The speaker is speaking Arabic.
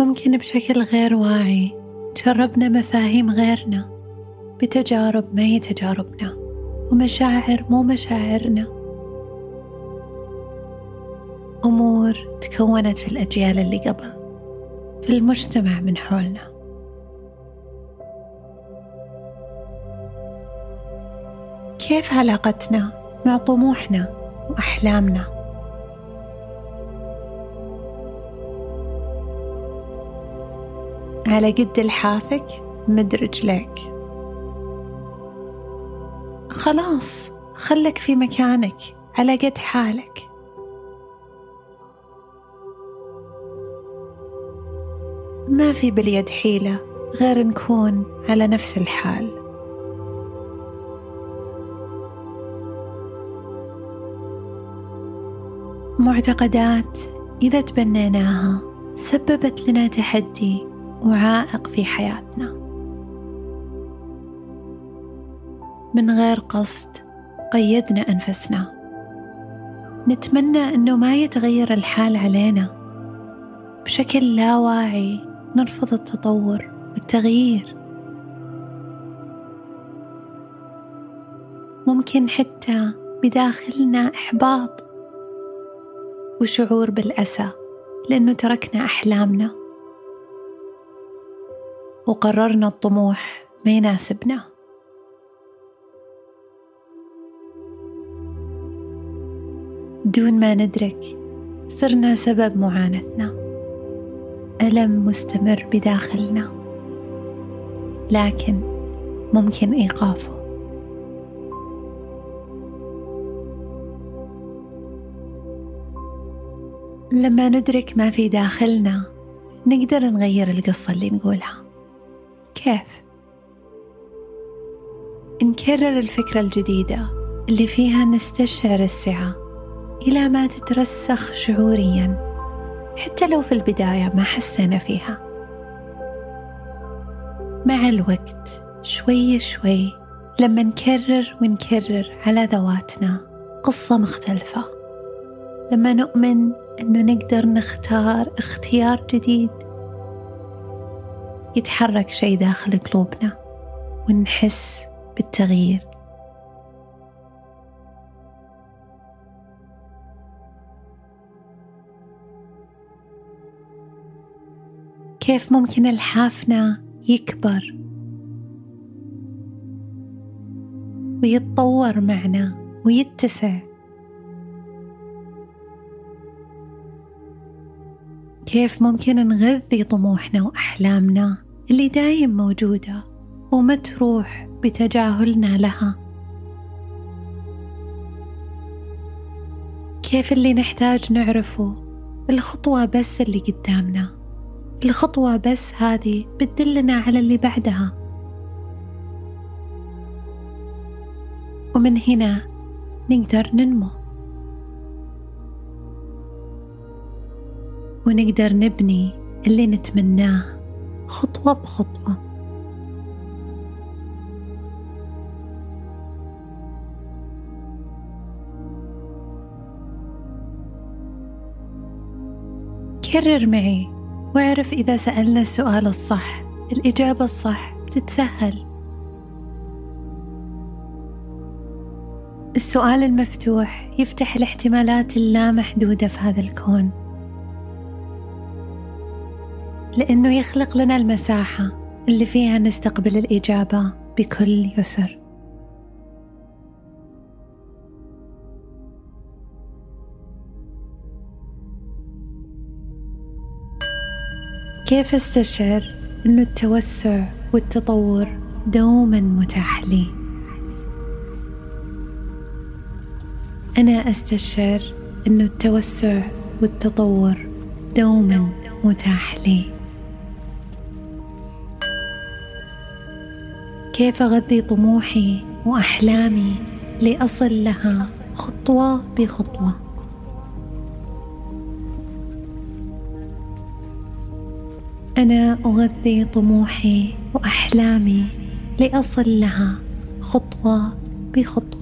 ممكن بشكل غير واعي جربنا مفاهيم غيرنا بتجارب ما هي تجاربنا ومشاعر مو مشاعرنا. أمور تكونت في الأجيال اللي قبل في المجتمع من حولنا. كيف علاقتنا مع طموحنا وأحلامنا؟ على قد لحافك مد رجليك خلاص خلك في مكانك على قد حالك. ما في باليد حيلة غير نكون على نفس الحال. معتقدات إذا تبنيناها سببت لنا تحدي وعائق في حياتنا. من غير قصد قيدنا أنفسنا. نتمنى أنه ما يتغير الحال علينا. بشكل لا واعي نرفض التطور والتغيير. ممكن حتى بداخلنا إحباط وشعور بالأسى لأنه تركنا أحلامنا. وقررنا الطموح ما يناسبنا. دون ما ندرك صرنا سبب معاناتنا. ألم مستمر بداخلنا. لكن ممكن إيقافه. لما ندرك ما في داخلنا نقدر نغير القصة اللي نقولها. كيف؟ نكرر الفكرة الجديدة اللي فيها نستشعر السعة إلى ما تترسخ شعوريا حتى لو في البداية ما حسينا فيها مع الوقت شوي شوي لما نكرر ونكرر على ذواتنا قصة مختلفة لما نؤمن أنه نقدر نختار اختيار جديد يتحرك شيء داخل قلوبنا ونحس بالتغيير. كيف ممكن الحافنا يكبر ويتطور معنا ويتسع؟ كيف ممكن نغذي طموحنا وأحلامنا اللي دايم موجودة وما تروح بتجاهلنا لها؟ كيف اللي نحتاج نعرفه؟ الخطوة بس اللي قدامنا. الخطوة بس هذه بتدلنا على اللي بعدها. ومن هنا نقدر ننمو. ونقدر نبني اللي نتمناه خطوة بخطوة. كرر معي واعرف إذا سألنا السؤال الصح الإجابة الصح تتسهل. السؤال المفتوح يفتح الاحتمالات اللامحدودة في هذا الكون. لأنه يخلق لنا المساحة اللي فيها نستقبل الإجابة بكل يسر. كيف استشعر أنه التوسع والتطور دوما متاح لي؟ أنا أستشعر أنه التوسع والتطور دوما متاح لي. كيف أغذي طموحي وأحلامي لأصل لها خطوة بخطوة؟ أنا أغذي طموحي وأحلامي لأصل لها خطوة بخطوة.